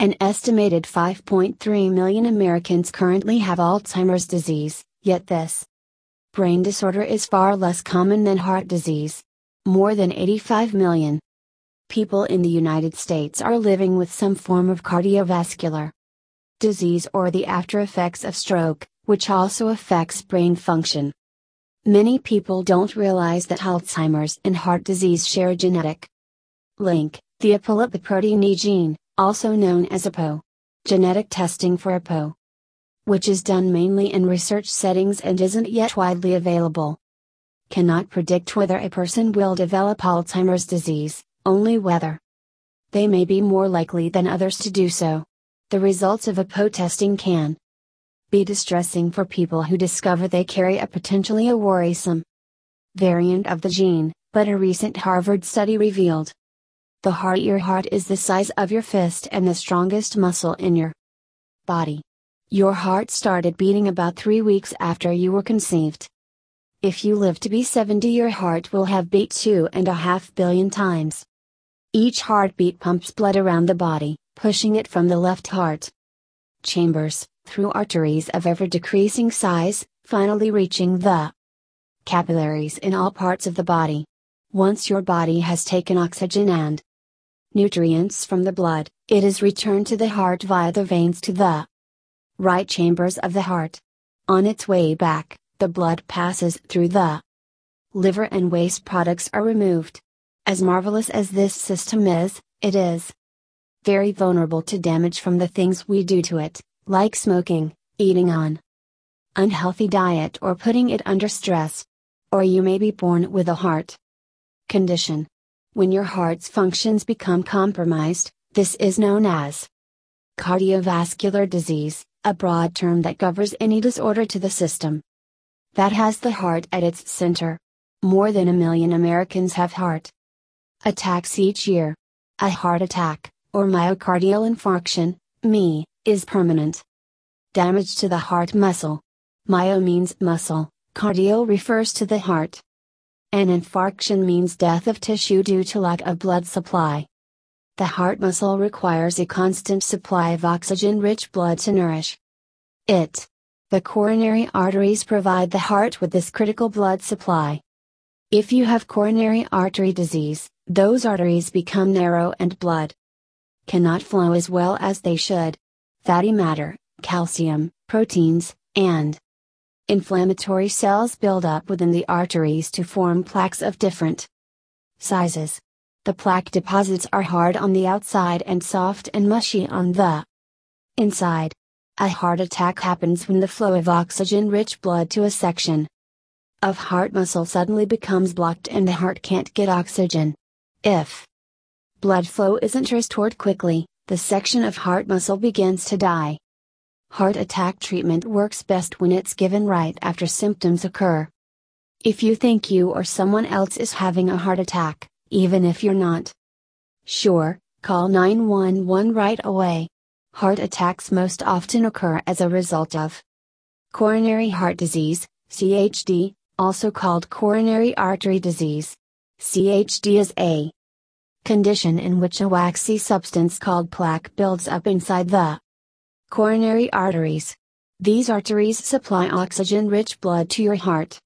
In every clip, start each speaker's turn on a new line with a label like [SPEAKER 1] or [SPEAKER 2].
[SPEAKER 1] An estimated 5.3 million Americans currently have Alzheimer's disease, yet this brain disorder is far less common than heart disease. More than 85 million people in the United States are living with some form of cardiovascular disease or the after effects of stroke, which also affects brain function. Many people don't realize that Alzheimer's and heart disease share a genetic link, the apolipoprotein E gene, also known as APOE. Genetic testing for APOE, which is done mainly in research settings and isn't yet widely available, cannot predict whether a person will develop Alzheimer's disease, only whether they may be more likely than others to do so. The results of APOE testing can be distressing for people who discover they carry a potentially a worrisome variant of the gene, but a recent Harvard study revealed the heart your heart is the size of your fist and the strongest muscle in your body. Your heart started beating about 3 weeks after you were conceived. If you live to be 70 your heart will have beat two and a half billion times. Each heartbeat pumps blood around the body, pushing it from the left heart chambers, through arteries of ever decreasing size, finally reaching the capillaries in all parts of the body. Once your body has taken oxygen and nutrients from the blood, it is returned to the heart via the veins to the right chambers of the heart. On its way back, the blood passes through the liver and waste products are removed. As marvelous as this system is, it is very vulnerable to damage from the things we do to it, like smoking, eating on unhealthy diet or putting it under stress. Or you may be born with a heart condition. When your heart's functions become compromised, this is known as cardiovascular disease, a broad term that covers any disorder to the system that has the heart at its center. More than a million Americans have heart attacks each year. A heart attack, or myocardial infarction, MI, is permanent damage to the heart muscle. Myo means muscle, cardio refers to the heart. An infarction means death of tissue due to lack of blood supply. The heart muscle requires a constant supply of oxygen rich blood to nourish it. The coronary arteries provide the heart with this critical blood supply. If you have coronary artery disease, those arteries become narrow and blood cannot flow as well as they should. Fatty matter, calcium, proteins, and inflammatory cells build up within the arteries to form plaques of different sizes. The plaque deposits are hard on the outside and soft and mushy on the inside. A heart attack happens when the flow of oxygen rich blood to a section of heart muscle suddenly becomes blocked and the heart can't get oxygen. If blood flow isn't restored quickly, the section of heart muscle begins to die. Heart attack treatment works best when it's given right after symptoms occur. If you think you or someone else is having a heart attack, even if you're not sure, call 911 right away. Heart attacks most often occur as a result of coronary heart disease, CHD, also called coronary artery disease. CHD is a condition in which a waxy substance called plaque builds up inside the coronary arteries. These arteries supply oxygen rich blood to your heart.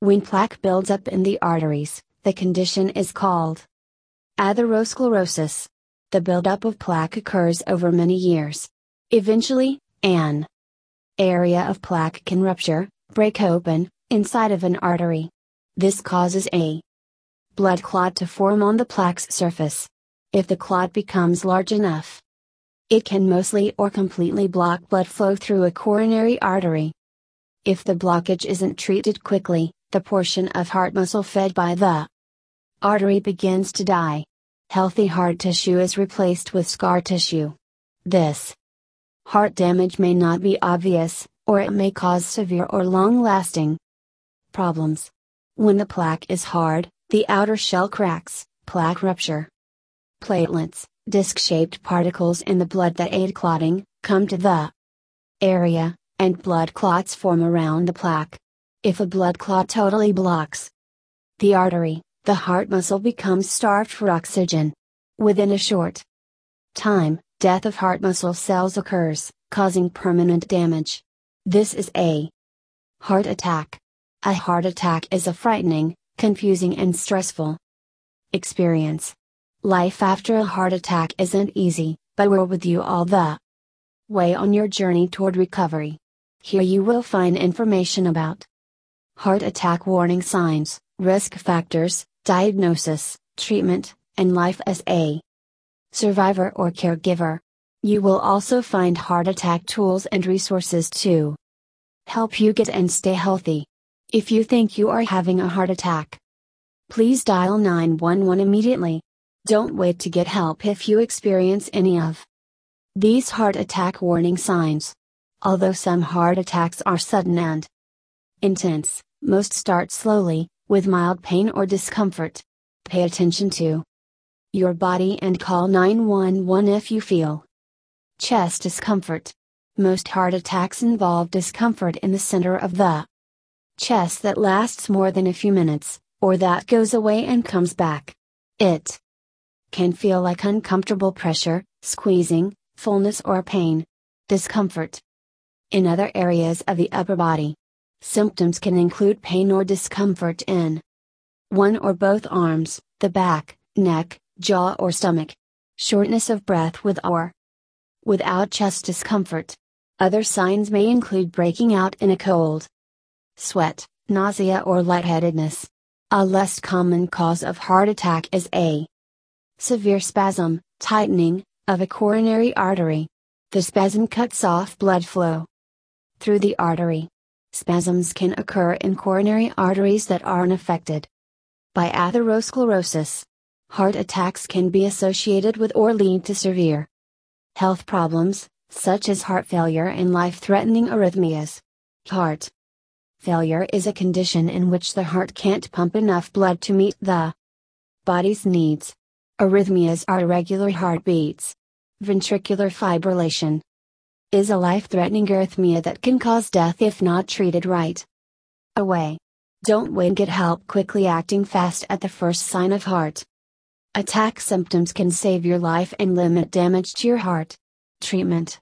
[SPEAKER 1] When plaque builds up in the arteries, the condition is called atherosclerosis. The buildup of plaque occurs over many years. Eventually, an area of plaque can rupture, break open, inside of an artery. This causes a blood clot to form on the plaque's surface. If the clot becomes large enough, it can mostly or completely block blood flow through a coronary artery. If the blockage isn't treated quickly, the portion of heart muscle fed by the artery begins to die healthy heart tissue is replaced with scar tissue. This heart damage may not be obvious, or it may cause severe or long lasting problems. When the plaque is hard, the outer shell cracks, plaque rupture. Platelets, disc shaped particles in the blood that aid clotting, come to the area, and blood clots form around the plaque. If a blood clot totally blocks the artery, the heart muscle becomes starved for oxygen. Within a short time, death of heart muscle cells occurs, causing permanent damage. This is a heart attack. A heart attack is a frightening, confusing, and stressful experience. Life after a heart attack isn't easy, but we're with you all the way on your journey toward recovery. Here you will find information about heart attack warning signs, risk factors, diagnosis, treatment, and life as a survivor or caregiver. You will also find heart attack tools and resources to help you get and stay healthy. If you think you are having a heart attack, please dial 911 immediately. Don't wait to get help if you experience any of these heart attack warning signs. Although some heart attacks are sudden and intense, most start slowly, with mild pain or discomfort. Pay attention to your body and call 911 if you feel chest discomfort. Most heart attacks involve discomfort in the center of the chest that lasts more than a few minutes, or that goes away and comes back. It can feel like uncomfortable pressure, squeezing, fullness, or pain. Discomfort. In other areas of the upper body, symptoms can include pain or discomfort in one or both arms, the back, neck, jaw, or stomach. Shortness of breath with or without chest discomfort. Other signs may include breaking out in a cold, sweat, nausea or lightheadedness. A less common cause of heart attack is a severe spasm, tightening, of a coronary artery. The spasm cuts off blood flow through the artery. Spasms can occur in coronary arteries that are unaffected by atherosclerosis. Heart attacks can be associated with or lead to severe health problems, such as heart failure and life threatening arrhythmias. Heart failure is a condition in which the heart can't pump enough blood to meet the body's needs. Arrhythmias are irregular heartbeats. Ventricular fibrillation is a life threatening arrhythmia that can cause death if not treated right away. Don't wait get help quickly acting fast at the first sign of heart attack symptoms can save your life and limit damage to your heart. Treatment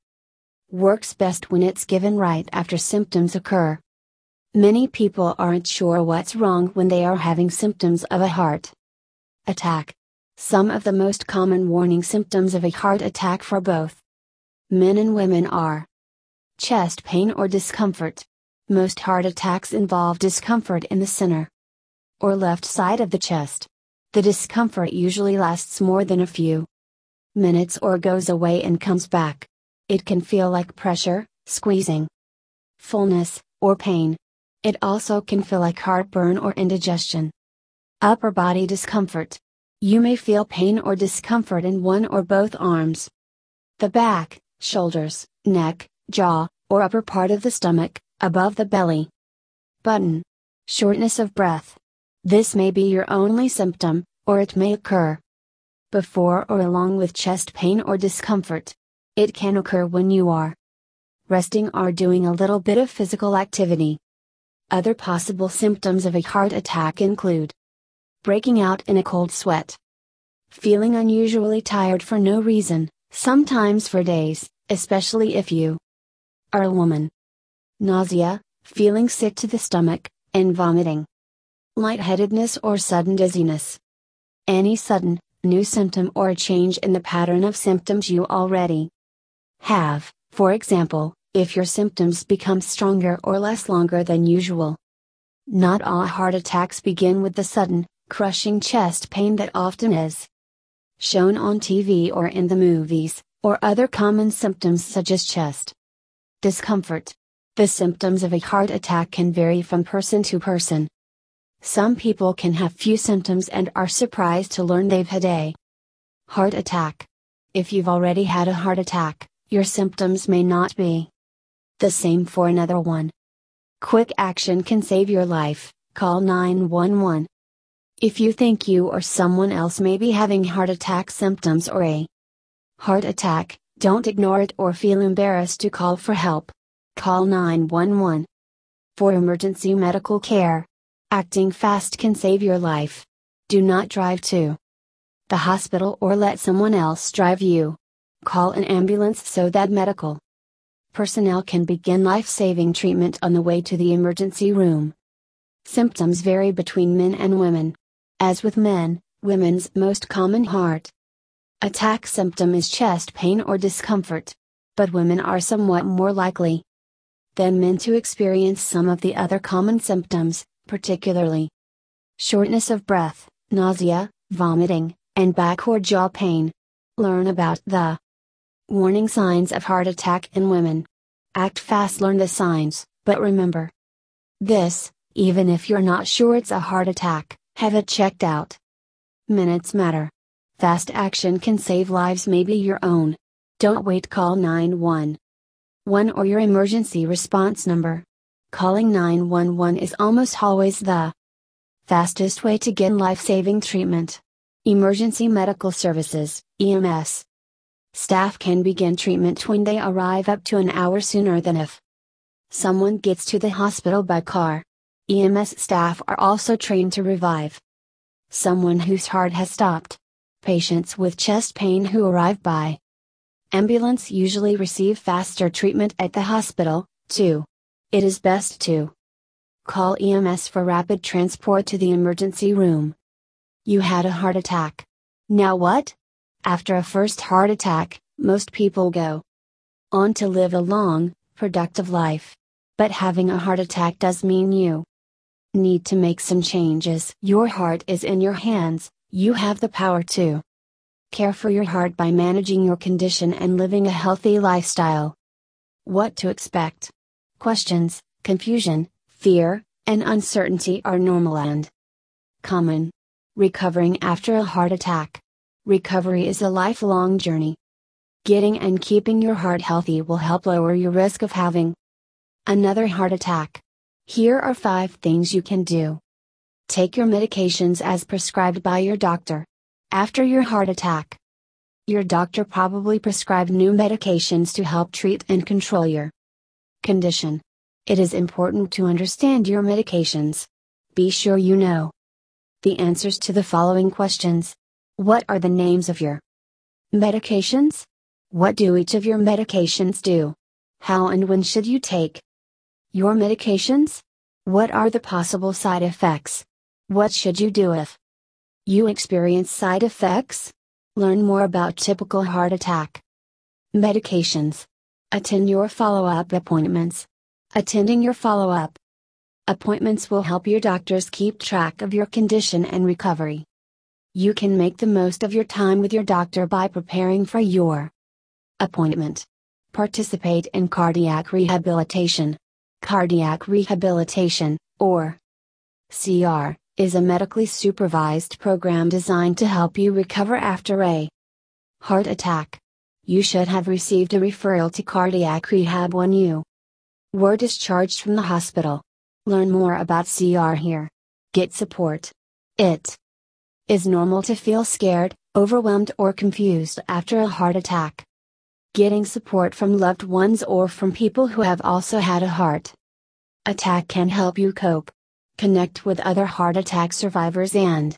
[SPEAKER 1] works best when it's given right after symptoms occur. Many people aren't sure what's wrong when they are having symptoms of a heart attack. Some of the most common warning symptoms of a heart attack for both men and women are chest pain or discomfort. Most heart attacks involve discomfort in the center or left side of the chest. The discomfort usually lasts more than a few minutes or goes away and comes back. It can feel like pressure, squeezing, fullness, or pain. It also can feel like heartburn or indigestion. Upper body discomfort. You may feel pain or discomfort in one or both arms, the back, shoulders, neck, jaw, or upper part of the stomach, above the belly button. Shortness of breath. This may be your only symptom, or it may occur before or along with chest pain or discomfort. It can occur when you are resting or doing a little bit of physical activity. Other possible symptoms of a heart attack include breaking out in a cold sweat, feeling unusually tired for no reason, sometimes for days, especially if you are a woman, nausea, feeling sick to the stomach, and vomiting, lightheadedness or sudden dizziness. Any sudden, new symptom or change in the pattern of symptoms you already have, for example, if your symptoms become stronger or less longer than usual. Not all heart attacks begin with the sudden, crushing chest pain that often is shown on TV or in the movies, or other common symptoms such as chest discomfort. The symptoms of a heart attack can vary from person to person. Some people can have few symptoms and are surprised to learn they've had a heart attack. If you've already had a heart attack, your symptoms may not be the same for another one. Quick action can save your life, call 911. If you think you or someone else may be having heart attack symptoms or a heart attack, don't ignore it or feel embarrassed to call for help. Call 911. For emergency medical care, acting fast can save your life. Do not drive to the hospital or let someone else drive you. Call an ambulance so that medical personnel can begin life saving treatment on the way to the emergency room. Symptoms vary between men and women. As with men, women's most common heart attack symptom is chest pain or discomfort. But women are somewhat more likely than men to experience some of the other common symptoms, particularly shortness of breath, nausea, vomiting, and back or jaw pain. Learn about the warning signs of heart attack in women. Act fast, learn the signs, but remember this even if you're not sure it's a heart attack, have it checked out. Minutes matter. Fast action can save lives, maybe your own. Don't wait, call 911 or your emergency response number. Calling 911 is almost always the fastest way to get life saving treatment. Emergency Medical Services, EMS. Staff can begin treatment when they arrive up to an hour sooner than if someone gets to the hospital by car. EMS staff are also trained to revive someone whose heart has stopped. Patients with chest pain who arrive by ambulance usually receive faster treatment at the hospital, too. It is best to call EMS for rapid transport to the emergency room. You had a heart attack. Now what? After a first heart attack, most people go on to live a long, productive life. But having a heart attack does mean you need to make some changes. Your heart is in your hands, you have the power to care for your heart by managing your condition and living a healthy lifestyle. What to expect? Questions, confusion, fear, and uncertainty are normal and common. Recovering after a heart attack. Recovery is a lifelong journey. Getting and keeping your heart healthy will help lower your risk of having another heart attack. Here are 5 things you can do. Take your medications as prescribed by your doctor. After your heart attack, your doctor probably prescribed new medications to help treat and control your condition. It is important to understand your medications. Be sure you know the answers to the following questions What are the names of your medications? What do each of your medications do? How and when should you take your medications? What are the possible side effects? What should you do if you experience side effects? Learn more about typical heart attack. Medications. Attend your follow up appointments. Attending your follow up appointments will help your doctors keep track of your condition and recovery. You can make the most of your time with your doctor by preparing for your appointment. Participate in cardiac rehabilitation. Cardiac rehabilitation, or CR, is a medically supervised program designed to help you recover after a heart attack. You should have received a referral to cardiac rehab when you were discharged from the hospital. Learn more about CR here. Get support. It is normal to feel scared, overwhelmed, or confused after a heart attack. Getting support from loved ones or from people who have also had a heart attack can help you cope. Connect with other heart attack survivors and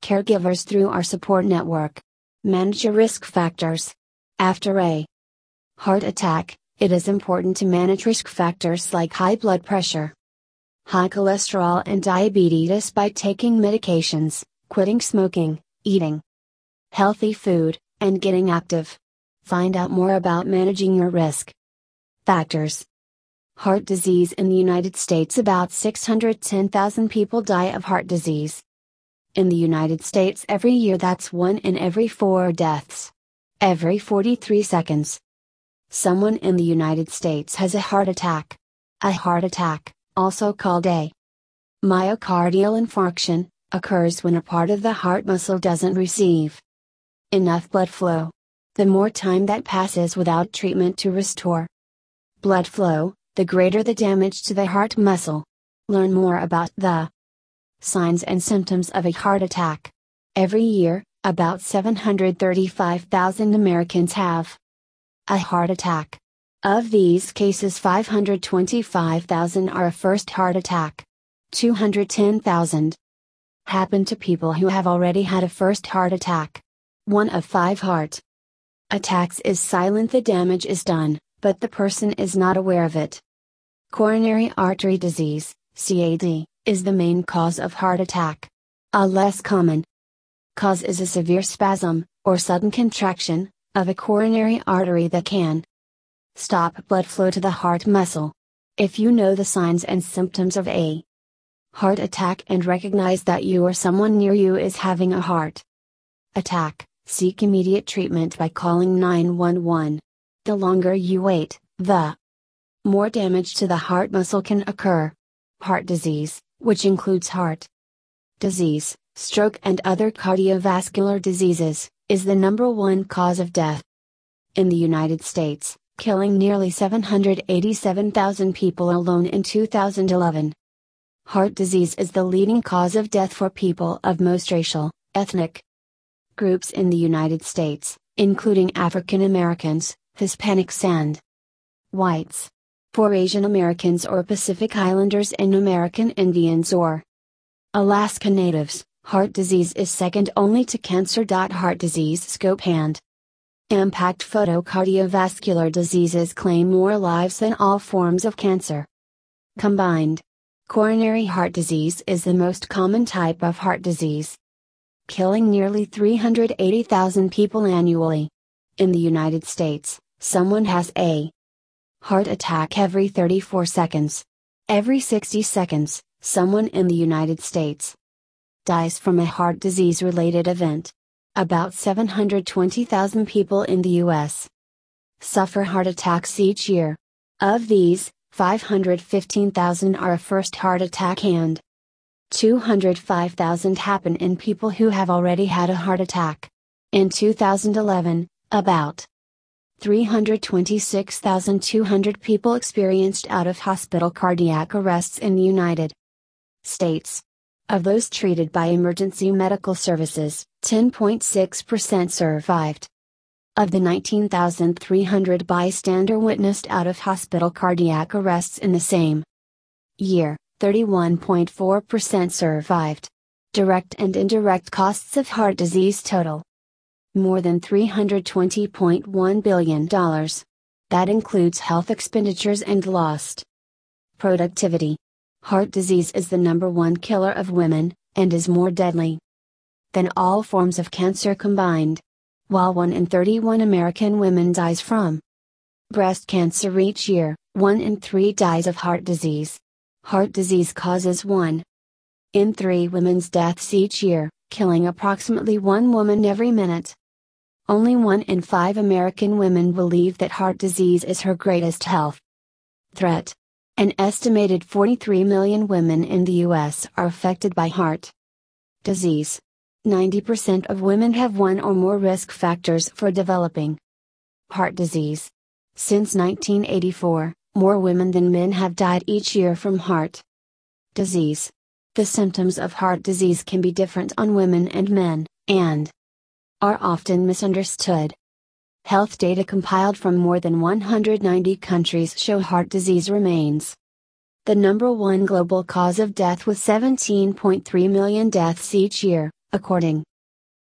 [SPEAKER 1] caregivers through our support network. Manage your risk factors. After a heart attack, it is important to manage risk factors like high blood pressure, high cholesterol, and diabetes by taking medications, quitting smoking, eating healthy food, and getting active. Find out more about managing your risk factors. Heart disease in the United States About 610,000 people die of heart disease. In the United States every year that's one in every four deaths. Every 43 seconds. Someone in the United States has a heart attack. A heart attack, also called a myocardial infarction, occurs when a part of the heart muscle doesn't receive enough blood flow. The more time that passes without treatment to restore blood flow, the greater the damage to the heart muscle. Learn more about the signs and symptoms of a heart attack. Every year, about 735,000 Americans have a heart attack. Of these cases, 525,000 are a first heart attack. 210,000 happen to people who have already had a first heart attack. One of five heart attacks is silent, the damage is done, but the person is not aware of it. Coronary artery disease, CAD, is the main cause of heart attack. A less common cause is a severe spasm, or sudden contraction, of a coronary artery that can stop blood flow to the heart muscle. If you know the signs and symptoms of a heart attack and recognize that you or someone near you is having a heart attack, seek immediate treatment by calling 911. The longer you wait, the more damage to the heart muscle can occur. Heart disease, which includes heart disease, stroke, and other cardiovascular diseases, is the number one cause of death. In the United States, killing nearly 787,000 people alone in 2011. Heart disease is the leading cause of death for people of most racial, ethnic groups in the United States, including African Americans, Hispanics, and whites. For Asian Americans or Pacific Islanders and American Indians or Alaska Natives, heart disease is second only to cancer. Heart disease scope and impact photo cardiovascular diseases claim more lives than all forms of cancer combined. Coronary heart disease is the most common type of heart disease, killing nearly 380,000 people annually. In the United States, someone has a heart attack every 34 seconds. Every 60 seconds, someone in the United States dies from a heart disease related event. About 720,000 people in the U.S. suffer heart attacks each year. Of these, 515,000 are a first heart attack and 205,000 happen in people who have already had a heart attack. In 2011, about 326,200 people experienced out of hospital cardiac arrests in the United States. Of those treated by emergency medical services, 10.6% survived. Of the 19,300 bystander witnessed out of hospital cardiac arrests in the same year, 31.4% survived. Direct and indirect costs of heart disease total more than $320.1 billion. That includes health expenditures and lost productivity. Heart disease is the number one killer of women, and is more deadly than all forms of cancer combined. While 1 in 31 American women dies from breast cancer each year, 1 in 3 dies of heart disease. Heart disease causes 1 in 3 women's deaths each year, killing approximately 1 woman every minute. Only 1 in 5 American women believe that heart disease is her greatest health threat. An estimated 43 million women in the U.S. are affected by heart disease. 90% of women have one or more risk factors for developing heart disease. Since 1984, more women than men have died each year from heart disease. The symptoms of heart disease can be different on women and men, and are often misunderstood. Health data compiled from more than 190 countries show heart disease remains the number one global cause of death with 17.3 million deaths each year according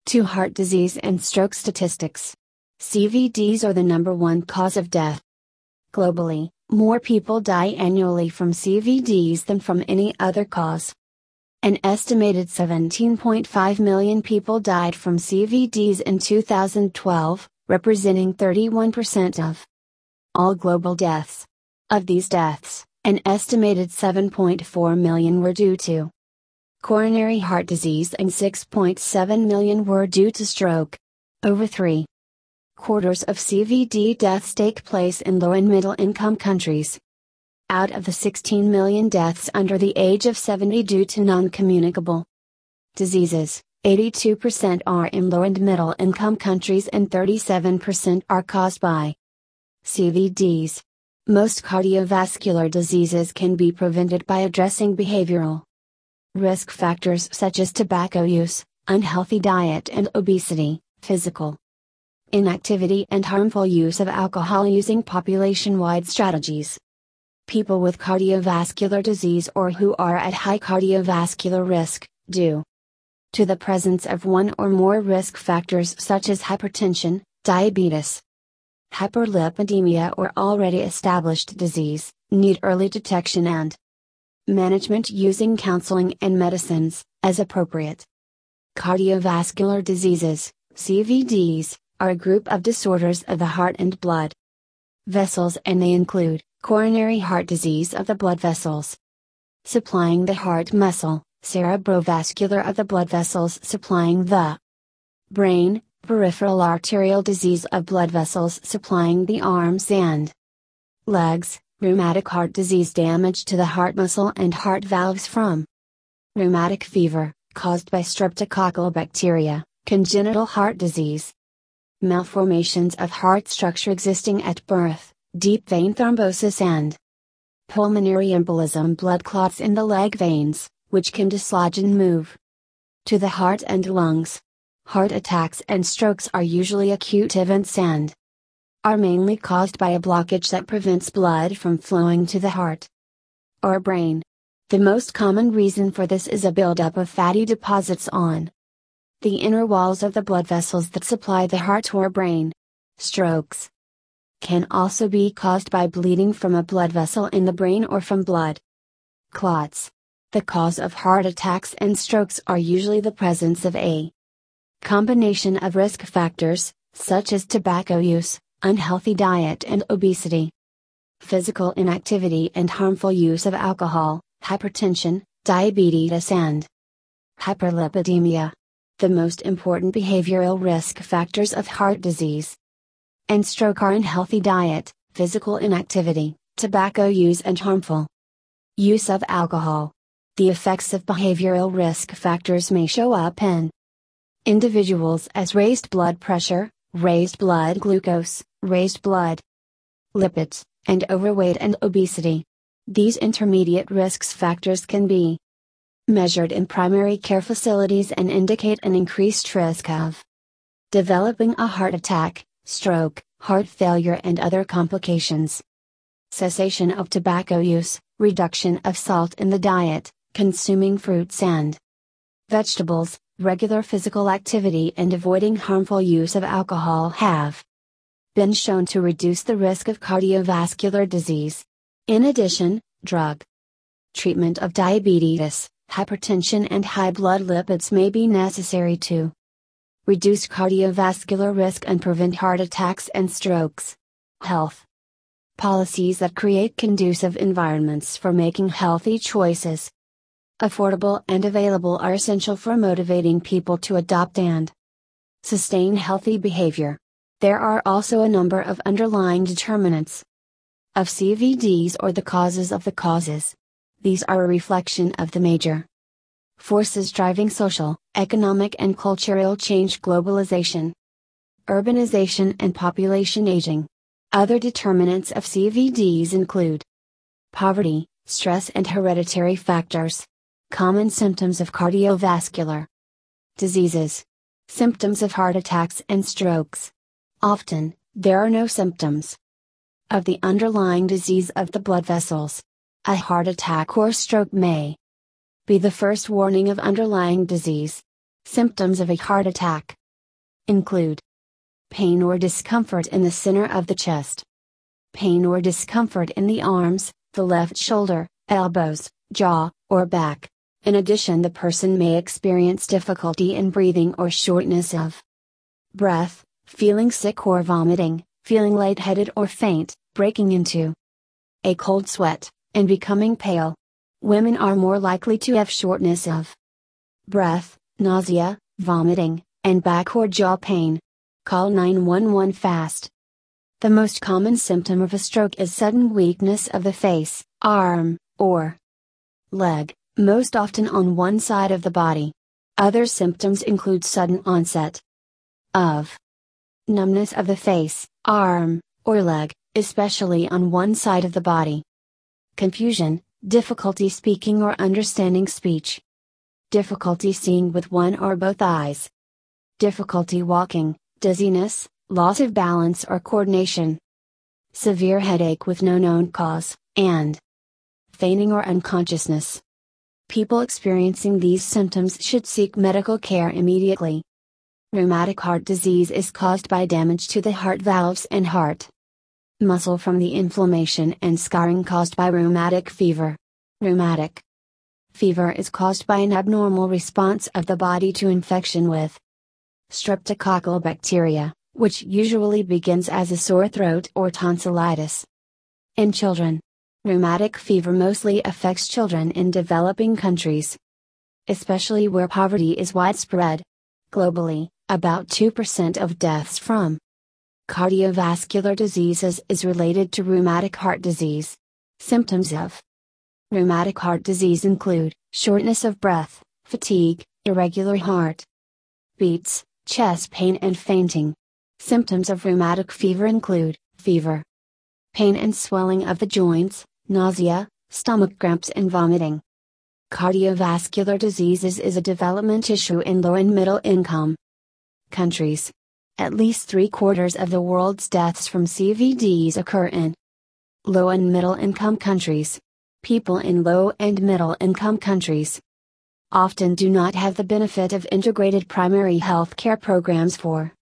[SPEAKER 1] to heart disease and stroke statistics. CVDs are the number one cause of death. Globally, more people die annually from CVDs than from any other cause. An estimated 17.5 million people died from CVDs in 2012, representing 31% of all global deaths. Of these deaths, an estimated 7.4 million were due to coronary heart disease and 6.7 million were due to stroke. Over three quarters of CVD deaths take place in low and middle income countries. Out of the 16 million deaths under the age of 70 due to non communicable diseases, 82% are in low and middle income countries and 37% are caused by CVDs. Most cardiovascular diseases can be prevented by addressing behavioral risk factors such as tobacco use, unhealthy diet and obesity, physical inactivity and harmful use of alcohol using population wide strategies. People with cardiovascular disease or who are at high cardiovascular risk, do to the presence of one or more risk factors such as hypertension, diabetes, hyperlipidemia, or already established disease, need early detection and management using counseling and medicines, as appropriate. Cardiovascular diseases, CVDs, are a group of disorders of the heart and blood vessels and they include coronary heart disease of the blood vessels, supplying the heart muscle, cerebrovascular of the blood vessels supplying the brain, peripheral arterial disease of blood vessels supplying the arms and legs, rheumatic heart disease damage to the heart muscle and heart valves from rheumatic fever, caused by streptococcal bacteria, congenital heart disease, malformations of heart structure existing at birth, deep vein thrombosis and pulmonary embolism blood clots in the leg veins, which can dislodge and move to the heart and lungs. Heart attacks and strokes are usually acute events and are mainly caused by a blockage that prevents blood from flowing to the heart or brain. The most common reason for this is a buildup of fatty deposits on the inner walls of the blood vessels that supply the heart or brain. Strokes can also be caused by bleeding from a blood vessel in the brain or from blood clots. The cause of heart attacks and strokes are usually the presence of a combination of risk factors, such as tobacco use, unhealthy diet, and obesity. Physical inactivity and harmful use of alcohol, hypertension, diabetes, and hyperlipidemia. The most important behavioral risk factors of heart disease and stroke are unhealthy diet, physical inactivity, tobacco use, and harmful use of alcohol. The effects of behavioral risk factors may show up in individuals as raised blood pressure, raised blood glucose, raised blood lipids, and overweight and obesity. These intermediate risks factors can be measured in primary care facilities and indicate an increased risk of developing a heart attack, stroke, heart failure, and other complications. Cessation of tobacco use, reduction of salt in the diet, consuming fruits and vegetables, regular physical activity, and avoiding harmful use of alcohol have been shown to reduce the risk of cardiovascular disease. In addition, drug treatment of diabetes, hypertension, and high blood lipids may be necessary to reduce cardiovascular risk and prevent heart attacks and strokes. Health policies that create conducive environments for making healthy choices affordable and available are essential for motivating people to adopt and sustain healthy behavior. There are also a number of underlying determinants of CVDs or the causes of the causes. These are a reflection of the major forces driving social, economic, and cultural change globalization, urbanization, and population aging. Other determinants of CVDs include poverty, stress, and hereditary factors. Common symptoms of cardiovascular diseases. Symptoms of heart attacks and strokes. Often, there are no symptoms of the underlying disease of the blood vessels. A heart attack or stroke may be the first warning of underlying disease. Symptoms of a heart attack include pain or discomfort in the center of the chest, pain or discomfort in the arms, the left shoulder, elbows, jaw, or back, in addition, the person may experience difficulty in breathing or shortness of breath, feeling sick or vomiting, feeling lightheaded or faint, breaking into a cold sweat, and becoming pale. Women are more likely to have shortness of breath, nausea, vomiting, and back or jaw pain. Call 911 fast. The most common symptom of a stroke is sudden weakness of the face, arm, or leg, most often on one side of the body. Other symptoms include sudden onset of numbness of the face, arm, or leg, especially on one side of the body, confusion, difficulty speaking or understanding speech, difficulty seeing with one or both eyes, difficulty walking, dizziness, loss of balance or coordination, severe headache with no known cause, and fainting or unconsciousness. People experiencing these symptoms should seek medical care immediately. Rheumatic heart disease is caused by damage to the heart valves and heart muscle from the inflammation and scarring caused by rheumatic fever. Rheumatic fever is caused by an abnormal response of the body to infection with streptococcal bacteria, which usually begins as a sore throat or tonsillitis. In children, Rheumatic fever mostly affects children in developing countries, especially where poverty is widespread. Globally, about 2% of deaths from cardiovascular diseases is related to rheumatic heart disease. Symptoms of rheumatic heart disease include shortness of breath, fatigue, irregular heart beats, chest pain, and fainting. Symptoms of rheumatic fever include fever, pain and swelling of the joints, nausea, stomach cramps, and vomiting. Cardiovascular diseases is a development issue in low and middle income countries. At least three quarters of the world's deaths from CVDs occur in low and middle income countries. People in low and middle income countries often do not have the benefit of integrated primary health care programs for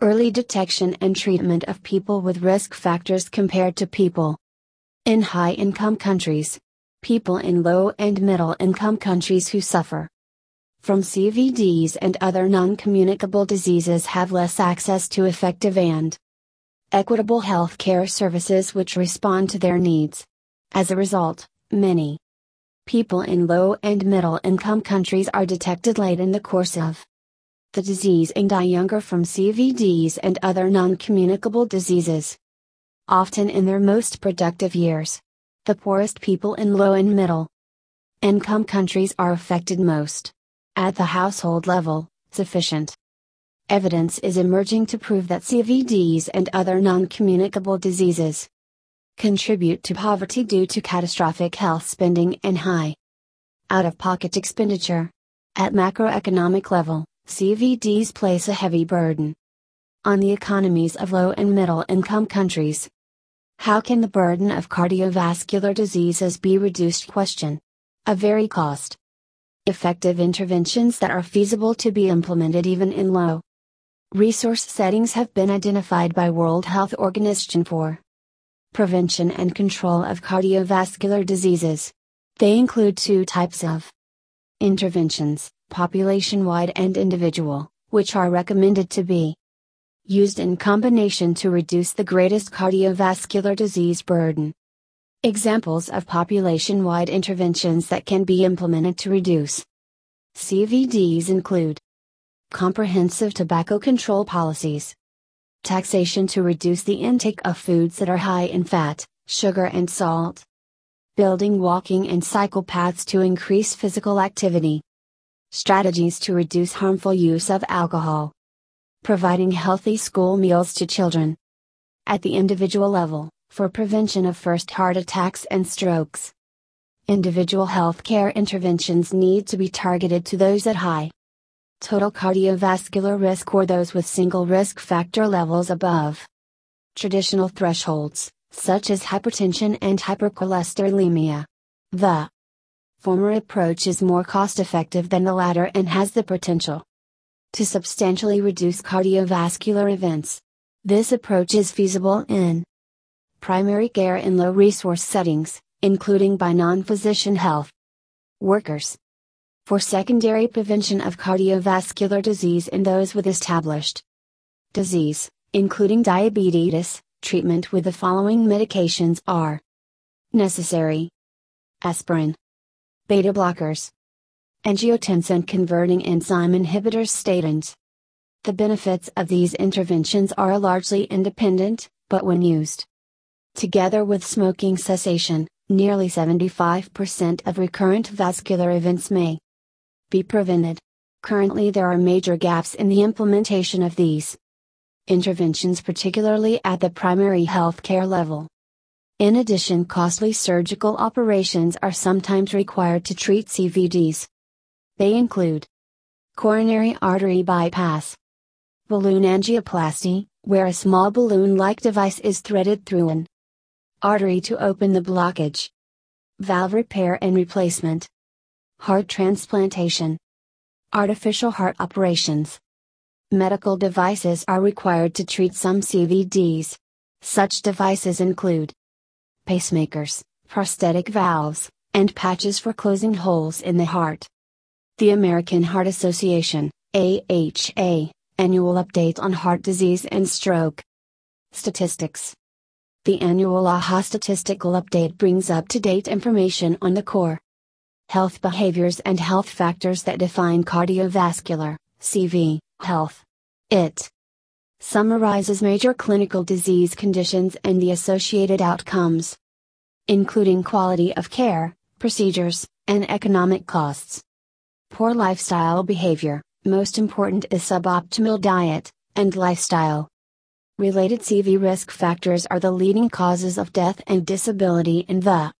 [SPEAKER 1] early detection and treatment of people with risk factors compared to people in high income countries, people in low and middle income countries who suffer from CVDs and other non communicable diseases have less access to effective and equitable health care services which respond to their needs. As a result, many people in low and middle income countries are detected late in the course of the disease and die younger from CVDs and other non communicable diseases often in their most productive years. The poorest people in low and middle income countries are affected most. At the household level, sufficient evidence is emerging to prove that CVDs and other non communicable diseases contribute to poverty due to catastrophic health spending and high out of pocket expenditure. At macroeconomic level, CVDs place a heavy burden on the economies of low and middle income countries. How can the burden of cardiovascular diseases be reduced? Question. A very cost effective interventions that are feasible to be implemented even in low resource settings have been identified by World Health Organization for prevention and control of cardiovascular diseases. They include two types of interventions, population wide and individual, which are recommended to be used in combination to reduce the greatest cardiovascular disease burden. Examples of population wide interventions that can be implemented to reduce CVDs include comprehensive tobacco control policies, taxation to reduce the intake of foods that are high in fat, sugar, and salt, building walking and cycle paths to increase physical activity, strategies to reduce harmful use of alcohol providing healthy school meals to children. At the individual level, for prevention of first heart attacks and strokes. Individual healthcare interventions need to be targeted to those at high total cardiovascular risk or those with single risk factor levels above traditional thresholds, such as hypertension and hypercholesterolemia. The former approach is more cost effective than the latter and has the potential to substantially reduce cardiovascular events. This approach is feasible in primary care in low resource settings, including by non physician health workers. For secondary prevention of cardiovascular disease in those with established disease, including diabetes, treatment with the following medications are necessary aspirin, beta blockers, angiotensin converting enzyme inhibitors statins. The benefits of these interventions are largely independent, but when used together with smoking cessation, nearly 75% of recurrent vascular events may be prevented. Currently, there are major gaps in the implementation of these interventions, particularly at the primary health care level. In addition, costly surgical operations are sometimes required to treat CVDs. They include coronary artery bypass, balloon angioplasty, where a small balloon like device is threaded through an artery to open the blockage, valve repair and replacement, heart transplantation, artificial heart operations. Medical devices are required to treat some CVDs. Such devices include pacemakers, prosthetic valves, and patches for closing holes in the heart. The American Heart Association, AHA, Annual Update on Heart Disease and Stroke. Statistics The annual AHA Statistical Update brings up to date information on the core health behaviors and health factors that define cardiovascular, CV, health. It summarizes major clinical disease conditions and the associated outcomes, including quality of care, procedures, and economic costs. Poor lifestyle behavior, most important is suboptimal diet and lifestyle. Related CV risk factors are the leading causes of death and disability in the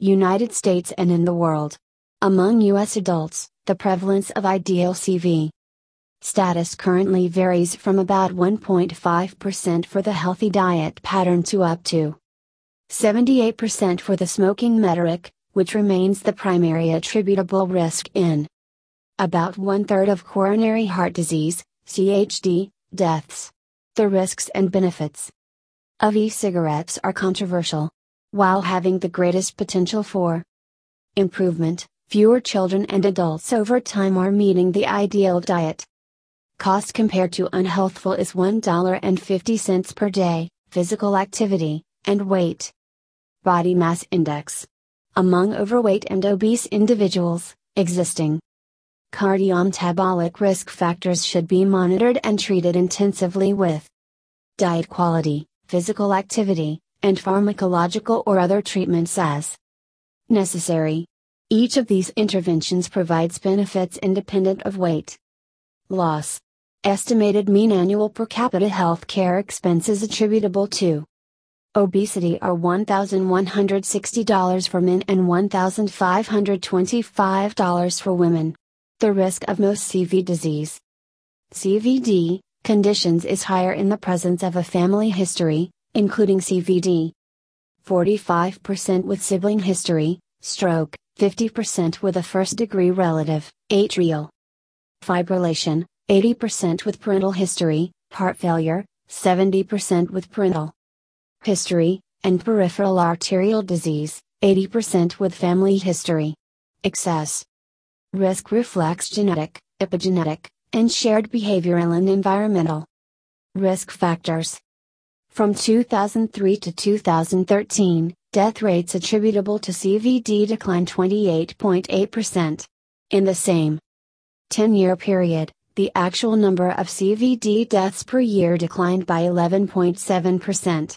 [SPEAKER 1] United States and in the world. Among U.S. adults, the prevalence of ideal CV status currently varies from about 1.5% for the healthy diet pattern to up to 78% for the smoking metric, which remains the primary attributable risk in about one third of coronary heart disease, CHD, deaths. The risks and benefits of e cigarettes are controversial. While having the greatest potential for improvement, fewer children and adults over time are meeting the ideal diet. Cost compared to unhealthful is $1.50 per day, physical activity, and weight. Body mass index. Among overweight and obese individuals, existing Cardiometabolic risk factors should be monitored and treated intensively with diet quality, physical activity, and pharmacological or other treatments as necessary. Each of these interventions provides benefits independent of weight loss. Estimated mean annual per capita health care expenses attributable to obesity are $1,160 for men and $1,525 for women. The risk of most CV disease. CVD conditions is higher in the presence of a family history, including CVD. 45% with sibling history, stroke, 50% with a first degree relative, atrial fibrillation, 80% with parental history, heart failure, 70% with parental history, and peripheral arterial disease, 80% with family history. Excess risk reflects genetic, epigenetic, and shared behavioral and environmental risk factors. From 2003 to 2013, death rates attributable to CVD declined 28.8%. In the same 10 year period, the actual number of CVD deaths per year declined by 11.7%.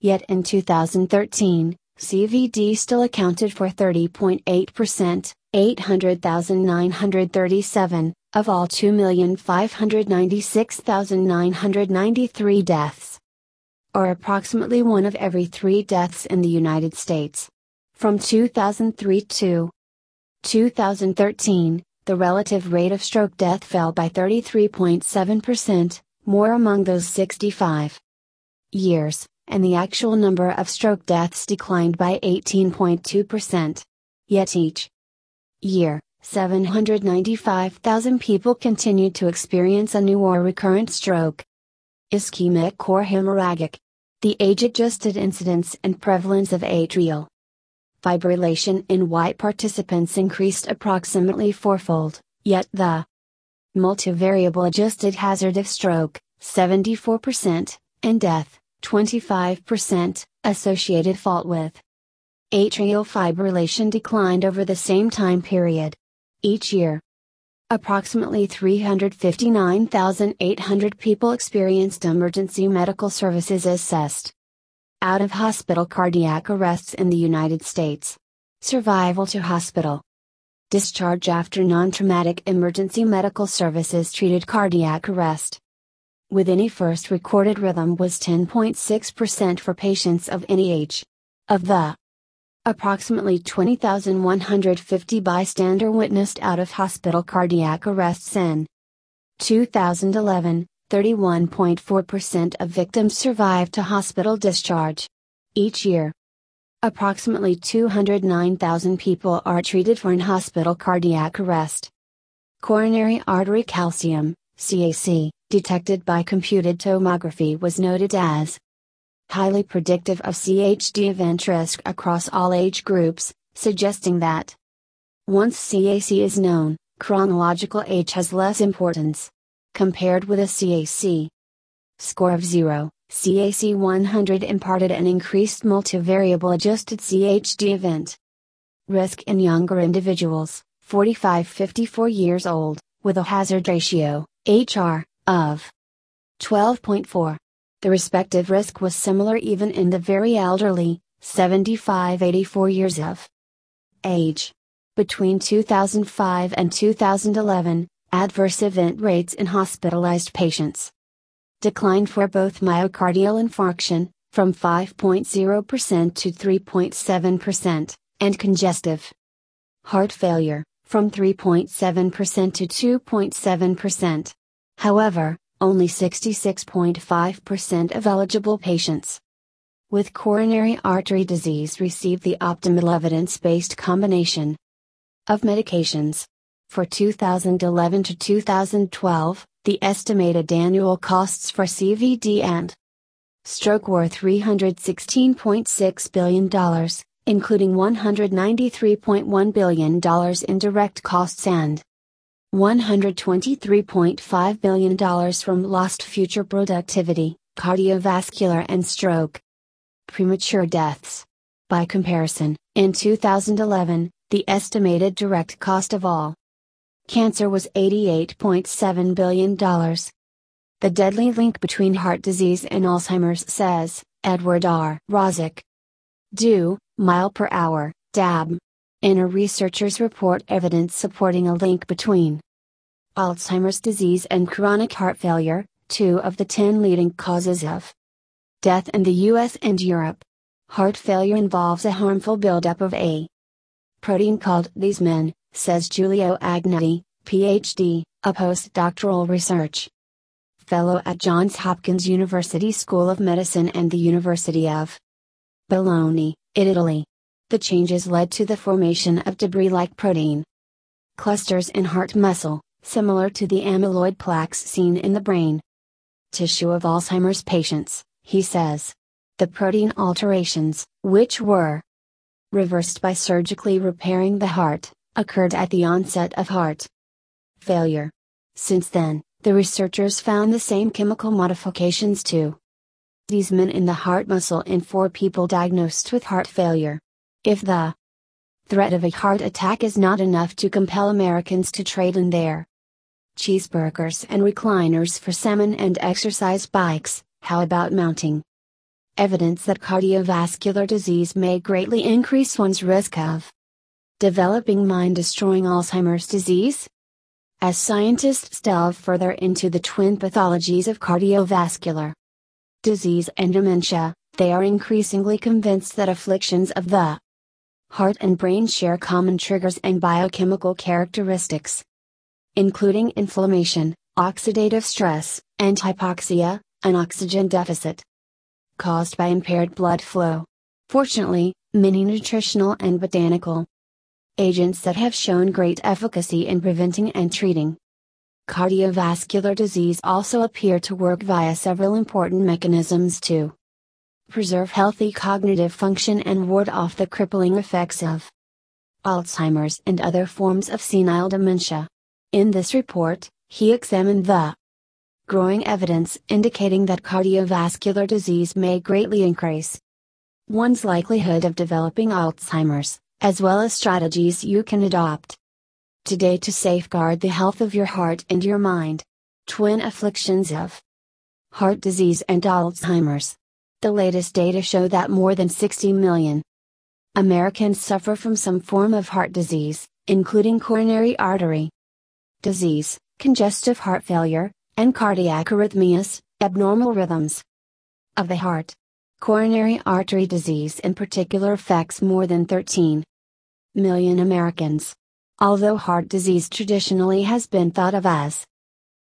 [SPEAKER 1] Yet in 2013, CVD still accounted for 30.8%, 800,937, of all 2,596,993 deaths. Or approximately one of every three deaths in the United States. From 2003 to 2013, the relative rate of stroke death fell by 33.7%, more among those 65 years, and the actual number of stroke deaths declined by 18.2%. Yet each year, 795,000 people continued to experience a new or recurrent stroke. Ischemic or hemorrhagic. The age adjusted incidence and prevalence of atrial fibrillation in white participants increased approximately fourfold, yet the multivariable adjusted hazard of stroke, 74%, and death, 25%, associated fault with atrial fibrillation declined over the same time period. Each year, approximately 359,800 people experienced emergency medical services assessed. Out of hospital cardiac arrests in the United States. Survival to hospital. Discharge after non traumatic emergency medical services treated cardiac arrest. With any first recorded rhythm was 10.6% for patients of any age. Of the approximately 20,150 bystander witnessed out of hospital cardiac arrests in 2011, 31.4% of victims survived to hospital discharge. Each year, approximately 209,000 people are treated for in hospital cardiac arrest. Coronary artery calcium, CAC, detected by computed tomography was noted as highly predictive of CHD event risk across all age groups, suggesting that once CAC is known, chronological age has less importance. Compared with a CAC score of 0, CAC 100 imparted an increased multivariable adjusted CHD event risk in younger individuals, 45 54 years old, with a hazard ratio, HR, of 12.4. The respective risk was similar even in the very elderly, 75 84 years of age. Between 2005 and 2011, adverse event rates in hospitalized patients declined for both myocardial infarction, from 5.0% to 3.7%, and congestive heart failure, from 3.7% to 2.7%. However, only 66.5% of eligible patients with coronary artery disease receive the optimal evidence based combination of medications. For 2011 to 2012, the estimated annual costs for CVD and stroke were $316.6 billion, including $193.1 billion in direct costs and $123.5 billion from lost future productivity, cardiovascular and stroke. Premature deaths. By comparison, in 2011, the estimated direct cost of all cancer was $88.7 billion. The deadly link between heart disease and Alzheimer's says, Edward R. Rosick. Do, mile per hour, DAB. In a researcher's report, evidence supporting a link between Alzheimer's disease and chronic heart failure, two of the 10 leading causes of death in the US and Europe. Heart failure involves a harmful buildup of a protein called desmin, says Giulio Agnetti, PhD, a postdoctoral research fellow at Johns Hopkins University School of Medicine and the University of Bologna, Italy. The changes led to the formation of debris like protein clusters in heart muscle, similar to the amyloid plaques seen in the brain tissue of Alzheimer's patients, he says. The protein alterations, which were reversed by surgically repairing the heart, occurred at the onset of heart failure. Since then, the researchers found the same chemical modifications to desmin in the heart muscle in four people diagnosed with heart failure. If the threat of a heart attack is not enough to compel Americans to trade in their cheeseburgers and recliners for salmon and exercise bikes, how about mounting? Evidence that cardiovascular disease may greatly increase one's risk of developing mind destroying Alzheimer's disease? As scientists delve further into the twin pathologies of cardiovascular disease and dementia, they are increasingly convinced that afflictions of the heart and brain share common triggers and biochemical characteristics, including inflammation, oxidative stress, and hypoxia, an oxygen deficit caused by impaired blood flow. Fortunately, many nutritional and botanical agents that have shown great efficacy in preventing and treating. Cardiovascular disease also appear to work via several important mechanisms to preserve healthy cognitive function and ward off the crippling effects of Alzheimer's and other forms of senile dementia. In this report, he examined the growing evidence indicating that cardiovascular disease may greatly increase one's likelihood of developing Alzheimer's as well as strategies you can adopt today to safeguard the health of your heart and your mind. Twin afflictions of heart disease and Alzheimer's. The latest data show that more than 60 million Americans suffer from some form of heart disease, including coronary artery disease, congestive heart failure, and cardiac arrhythmias, abnormal rhythms of the heart. Coronary artery disease in particular affects more than 13 million Americans. Although heart disease traditionally has been thought of as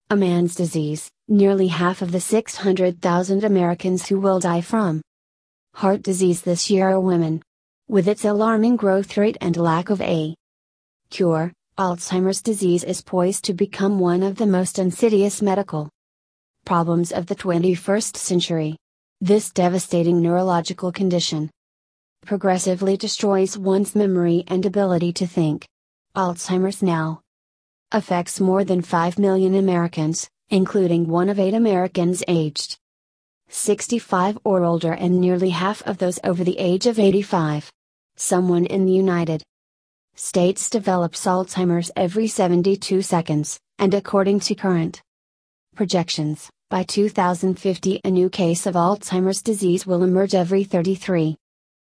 [SPEAKER 1] a man's disease, nearly half of the 600,000 Americans who will die from heart disease this year are women. With its alarming growth rate and lack of a cure, Alzheimer's disease is poised to become one of the most insidious medical problems of the 21st century. This devastating neurological condition progressively destroys one's memory and ability to think. Alzheimer's now affects more than 5 million Americans, including one of eight Americans aged 65 or older and nearly half of those over the age of 85. Someone in the United States develops Alzheimer's every 72 seconds, and according to current projections, by 2050 a new case of Alzheimer's disease will emerge every 33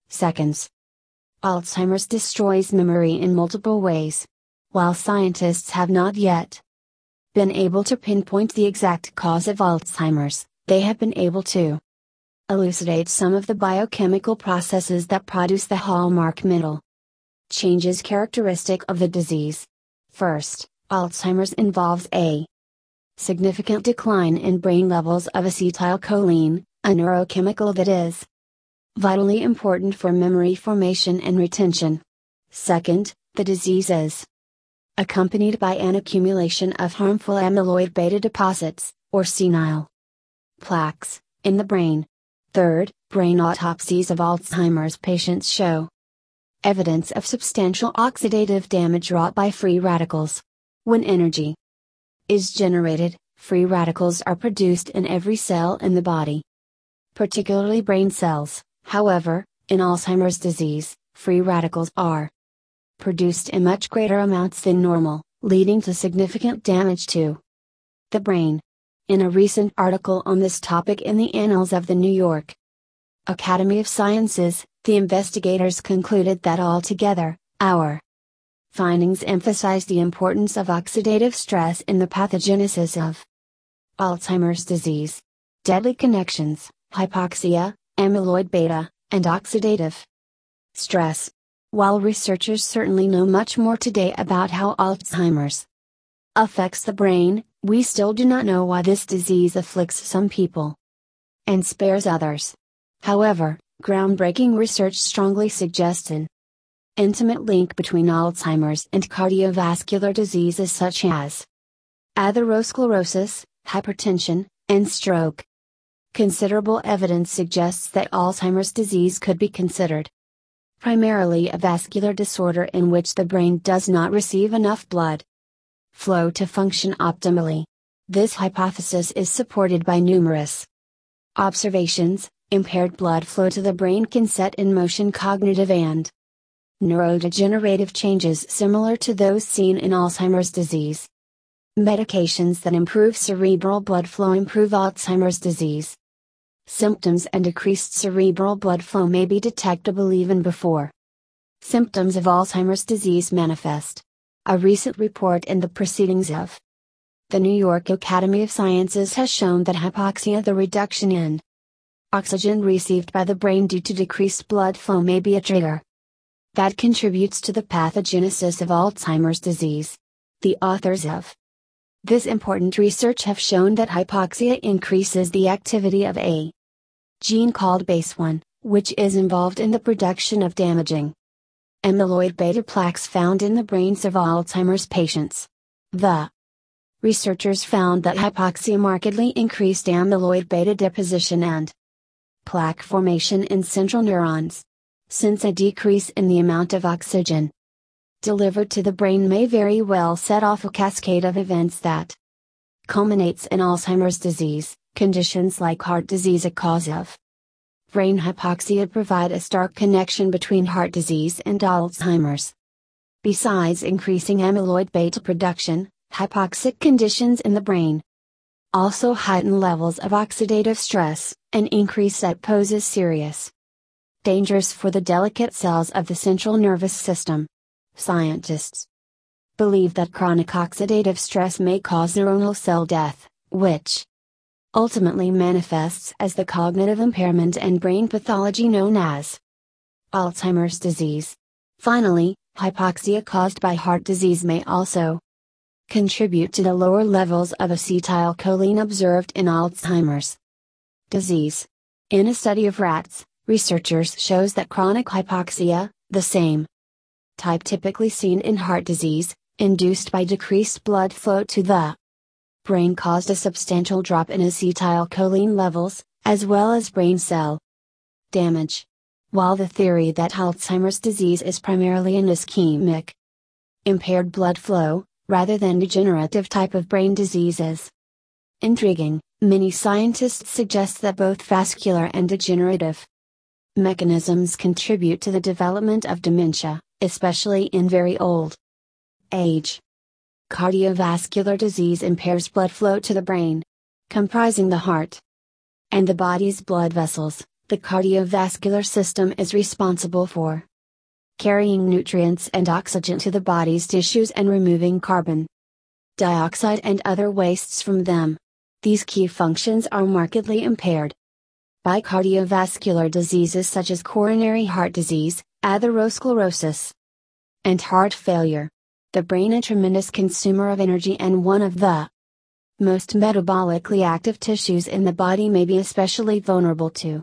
[SPEAKER 1] seconds. Alzheimer's destroys memory in multiple ways. While scientists have not yet been able to pinpoint the exact cause of Alzheimer's, they have been able to elucidate some of the biochemical processes that produce the hallmark mental changes characteristic of the disease. First, Alzheimer's involves a significant decline in brain levels of acetylcholine, a neurochemical that is vitally important for memory formation and retention. Second, the disease is accompanied by an accumulation of harmful amyloid beta deposits, or senile plaques, in the brain. Third, brain autopsies of Alzheimer's patients show evidence of substantial oxidative damage wrought by free radicals. When energy is generated, free radicals are produced in every cell in the body, particularly brain cells. However, in Alzheimer's disease, free radicals are produced in much greater amounts than normal, leading to significant damage to the brain. In a recent article on this topic in the Annals of the New York Academy of Sciences, the investigators concluded that altogether, our findings emphasize the importance of oxidative stress in the pathogenesis of Alzheimer's disease. Deadly connections, hypoxia, amyloid beta, and oxidative stress. While researchers certainly know much more today about how Alzheimer's affects the brain, we still do not know why this disease afflicts some people and spares others. However, groundbreaking research strongly suggests an intimate link between Alzheimer's and cardiovascular diseases such as atherosclerosis, hypertension, and stroke. Considerable evidence suggests that Alzheimer's disease could be considered primarily a vascular disorder in which the brain does not receive enough blood flow to function optimally. This hypothesis is supported by numerous observations. Impaired blood flow to the brain can set in motion cognitive and neurodegenerative changes similar to those seen in Alzheimer's disease. Medications that improve cerebral blood flow improve Alzheimer's disease symptoms and decreased cerebral blood flow may be detectable even before symptoms of Alzheimer's disease manifest. A recent report in the Proceedings of the New York Academy of Sciences has shown that hypoxia, the reduction in oxygen received by the brain due to decreased blood flow, may be a trigger that contributes to the pathogenesis of Alzheimer's disease. The authors of this important research have shown that hypoxia increases the activity of a gene called BACE1, which is involved in the production of damaging amyloid beta plaques found in the brains of Alzheimer's patients. The researchers found that hypoxia markedly increased amyloid beta deposition and plaque formation in central neurons. Since a decrease in the amount of oxygen delivered to the brain may very well set off a cascade of events that culminates in Alzheimer's disease, Conditions like heart disease, a cause of brain hypoxia, provide a stark connection between heart disease and Alzheimer's. Besides increasing amyloid beta production, hypoxic conditions in the brain also heighten levels of oxidative stress, an increase that poses serious dangers for the delicate cells of the central nervous system. Scientists believe that chronic oxidative stress may cause neuronal cell death, which ultimately manifests as the cognitive impairment and brain pathology known as Alzheimer's disease. Finally, hypoxia caused by heart disease may also contribute to the lower levels of acetylcholine observed in Alzheimer's disease. In a study of rats, researchers shows that chronic hypoxia, the same type typically seen in heart disease, induced by decreased blood flow to the brain caused a substantial drop in acetylcholine levels, as well as brain cell damage. While the theory that Alzheimer's disease is primarily an ischemic impaired blood flow, rather than degenerative type of brain diseases intriguing, many scientists suggest that both vascular and degenerative mechanisms contribute to the development of dementia, especially in very old Age. Cardiovascular disease impairs blood flow to the brain, comprising the heart and the body's blood vessels. The cardiovascular system is responsible for carrying nutrients and oxygen to the body's tissues and removing carbon dioxide and other wastes from them. These key functions are markedly impaired by cardiovascular diseases such as coronary heart disease, atherosclerosis, and heart failure the brain a tremendous consumer of energy and one of the most metabolically active tissues in the body may be especially vulnerable to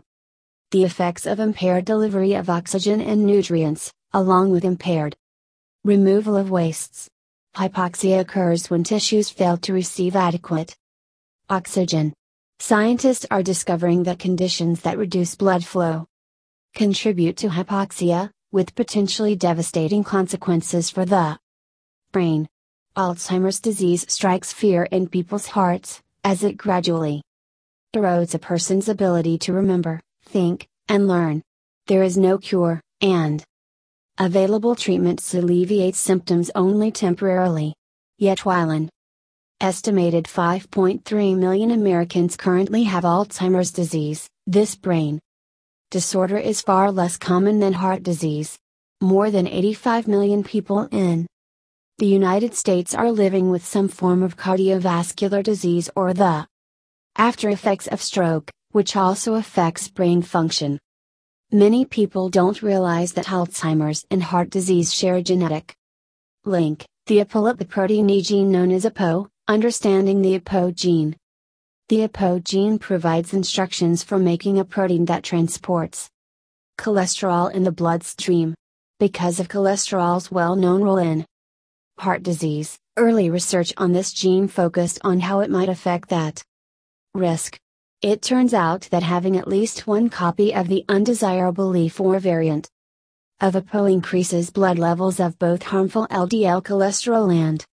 [SPEAKER 1] the effects of impaired delivery of oxygen and nutrients, along with impaired removal of wastes. Hypoxia occurs when tissues fail to receive adequate oxygen. Scientists are discovering that conditions that reduce blood flow contribute to hypoxia, with potentially devastating consequences for the brain. Alzheimer's disease strikes fear in people's hearts, as it gradually erodes a person's ability to remember, think, and learn. There is no cure, and available treatments alleviate symptoms only temporarily. Yet while an estimated 5.3 million Americans currently have Alzheimer's disease, this brain disorder is far less common than heart disease. More than 85 million people in the United States are living with some form of cardiovascular disease or the after effects of stroke, which also affects brain function. Many people don't realize that Alzheimer's and heart disease share a genetic link, the apolipoprotein E gene known as APOE, understanding the APOE gene. The APOE gene provides instructions for making a protein that transports cholesterol in the bloodstream. Because of cholesterol's well known role in heart disease, early research on this gene focused on how it might affect that risk. It turns out that having at least one copy of the undesirable E4 variant of APOE increases blood levels of both harmful LDL cholesterol and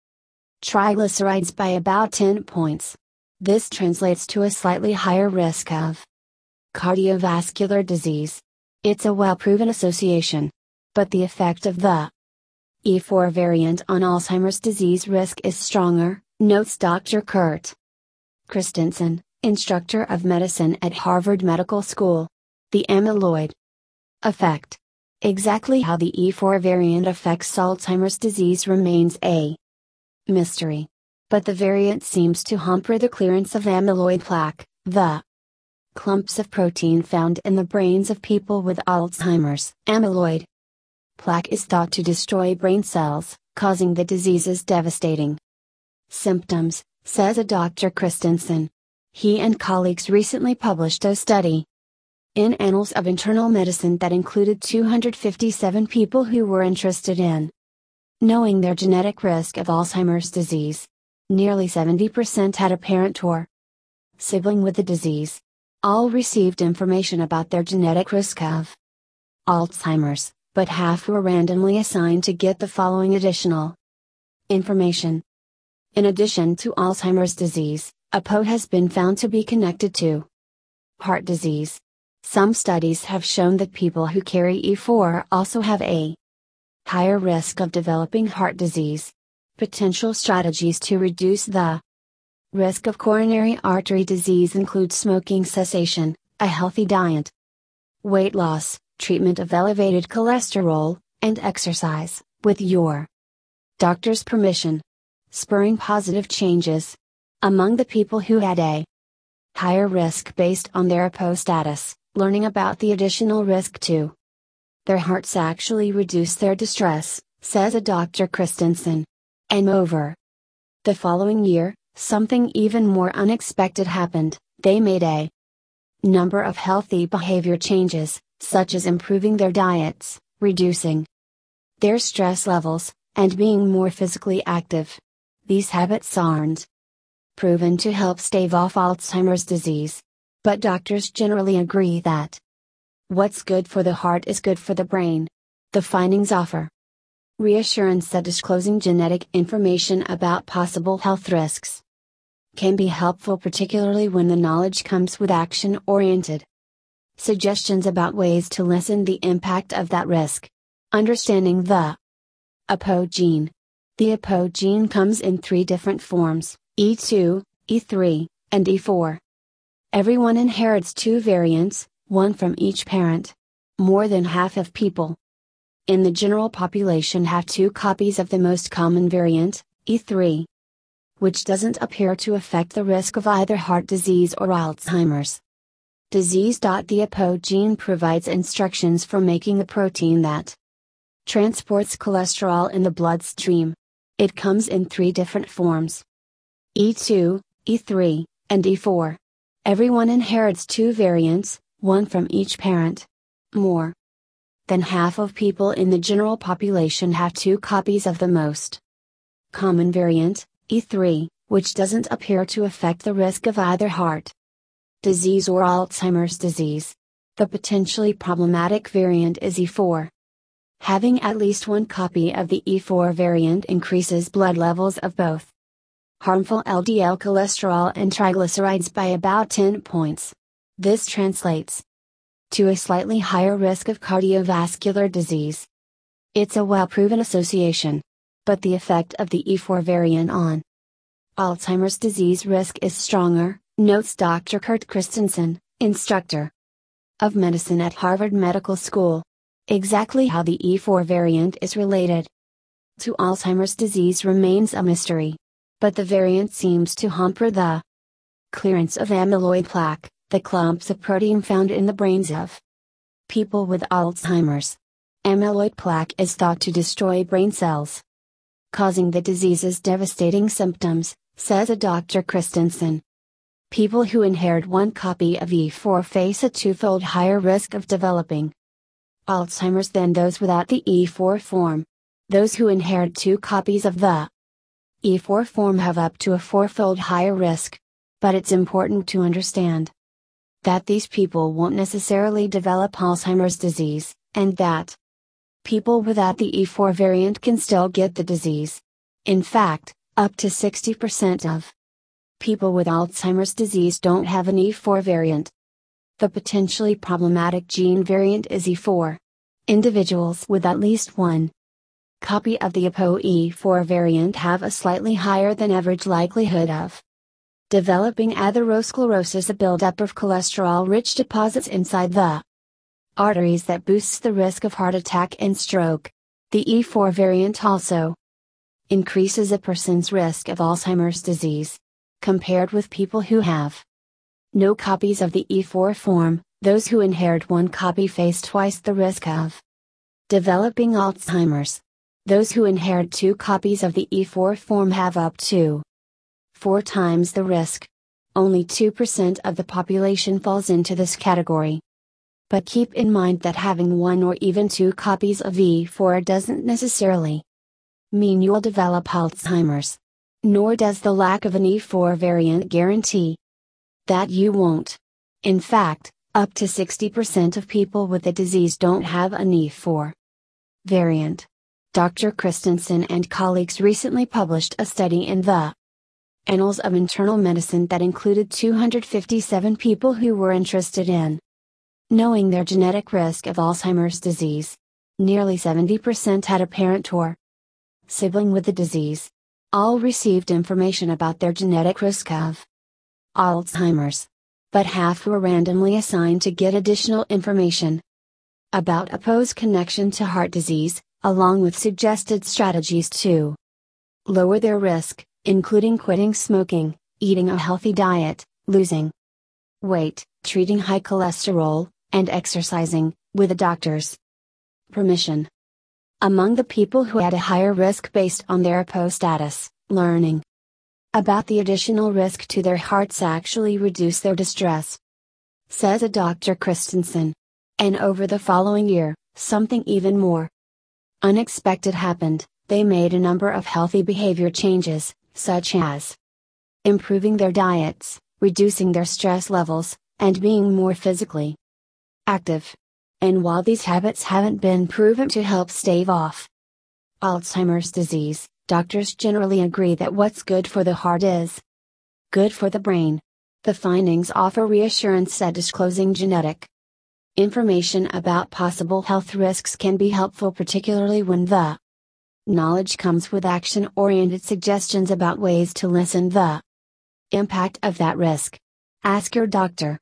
[SPEAKER 1] triglycerides by about 10 points. This translates to a slightly higher risk of cardiovascular disease. It's a well proven association. But the effect of the E4 variant on Alzheimer's disease risk is stronger, notes Dr. Kurt Christensen, instructor of medicine at Harvard Medical School. The amyloid effect. Exactly how the E4 variant affects Alzheimer's disease remains a mystery. But the variant seems to hamper the clearance of amyloid plaque, the clumps of protein found in the brains of people with Alzheimer's. Amyloid plaque is thought to destroy brain cells, causing the disease's devastating symptoms, says a Dr. Christensen. He and colleagues recently published a study in Annals of Internal Medicine that included 257 people who were interested in knowing their genetic risk of Alzheimer's disease. Nearly 70% had a parent or sibling with the disease. All received information about their genetic risk of Alzheimer's but half were randomly assigned to get the following additional information. In addition to Alzheimer's disease, APOE has been found to be connected to heart disease. Some studies have shown that people who carry E4 also have a higher risk of developing heart disease. Potential strategies to reduce the risk of coronary artery disease include smoking cessation, a healthy diet, weight loss, treatment of elevated cholesterol, and exercise. with your doctor's permission, spurring positive changes. Among the people who had a higher risk based on their APOE status, learning about the additional risk to their hearts actually reduced their distress, says a Dr. Christensen. And over the following year, something even more unexpected happened, they made a number of healthy behavior changes, such as improving their diets, reducing their stress levels, and being more physically active. These habits aren't proven to help stave off Alzheimer's disease. But doctors generally agree that what's good for the heart is good for the brain. The findings offer reassurance that disclosing genetic information about possible health risks can be helpful, particularly when the knowledge comes with action oriented suggestions about ways to lessen the impact of that risk. Understanding the APOE gene. The APOE gene comes in three different forms E2, E3, and E4. Everyone inherits two variants, one from each parent. More than half of people in the general population have two copies of the most common variant, E3, which doesn't appear to affect the risk of either heart disease or Alzheimer's disease. The APOE gene provides instructions for making the protein that transports cholesterol in the bloodstream. It comes in three different forms E2, E3, and E4. Everyone inherits two variants, one from each parent. More than half of people in the general population have two copies of the most common variant, E3, which doesn't appear to affect the risk of either heart disease or Alzheimer's disease. The potentially problematic variant is E4. Having at least one copy of the E4 variant increases blood levels of both harmful LDL cholesterol and triglycerides by about 10 points. This translates to a slightly higher risk of cardiovascular disease. It's a well proven association. But the effect of the E4 variant on Alzheimer's disease risk is stronger, notes Dr. Kurt Christensen, instructor of medicine at Harvard Medical School. Exactly how the E4 variant is related to Alzheimer's disease remains a mystery but the variant seems to hamper the clearance of amyloid plaque, the clumps of protein found in the brains of people with Alzheimer's. Amyloid plaque is thought to destroy brain cells, causing the disease's devastating symptoms, says a Dr. Christensen. People who inherit one copy of E4 face a twofold higher risk of developing Alzheimer's than those without the E4 form. Those who inherit two copies of the E4 form have up to a fourfold higher risk. But it's important to understand that these people won't necessarily develop Alzheimer's disease, and that people without the E4 variant can still get the disease. In fact, up to 60% of people with Alzheimer's disease don't have an E4 variant. The potentially problematic gene variant is E4. Individuals with at least one copy of the ApoE4 variant have a slightly higher than average likelihood of developing atherosclerosis, a buildup of cholesterol rich deposits inside the arteries that boosts the risk of heart attack and stroke. The E4 variant also increases a person's risk of Alzheimer's disease. Compared with people who have no copies of the E4 form, those who inherit one copy face twice the risk of developing Alzheimer's. Those who inherit two copies of the E4 form have up to four times the risk. Only 2% of the population falls into this category. But keep in mind that having one or even two copies of E4 doesn't necessarily mean you'll develop Alzheimer's. Nor does the lack of an E4 variant guarantee that you won't. In fact, up to 60% of people with the disease don't have an E4 variant. Dr. Christensen and colleagues recently published a study in the Annals of Internal Medicine that included 257 people who were interested in knowing their genetic risk of Alzheimer's disease. Nearly 70% had a parent or sibling with the disease. All received information about their genetic risk of Alzheimer's. But half were randomly assigned to get additional information about APOE's connection to heart disease, along with suggested strategies to lower their risk, including quitting smoking, eating a healthy diet, losing weight, treating high cholesterol, and exercising, with a doctor's permission. Among the people who had a higher risk based on their APOE status, learning about the additional risk to their hearts actually reduced their distress. Says a Dr. Christensen. And over the following year, something even more unexpected happened, they made a number of healthy behavior changes, such as improving their diets, reducing their stress levels, and being more physically active. And while these habits haven't been proven to help stave off Alzheimer's disease, doctors generally agree that what's good for the heart is good for the brain. The findings offer reassurance that disclosing genetic information about possible health risks can be helpful, particularly when the knowledge comes with action oriented suggestions about ways to lessen the impact of that risk. Ask your doctor.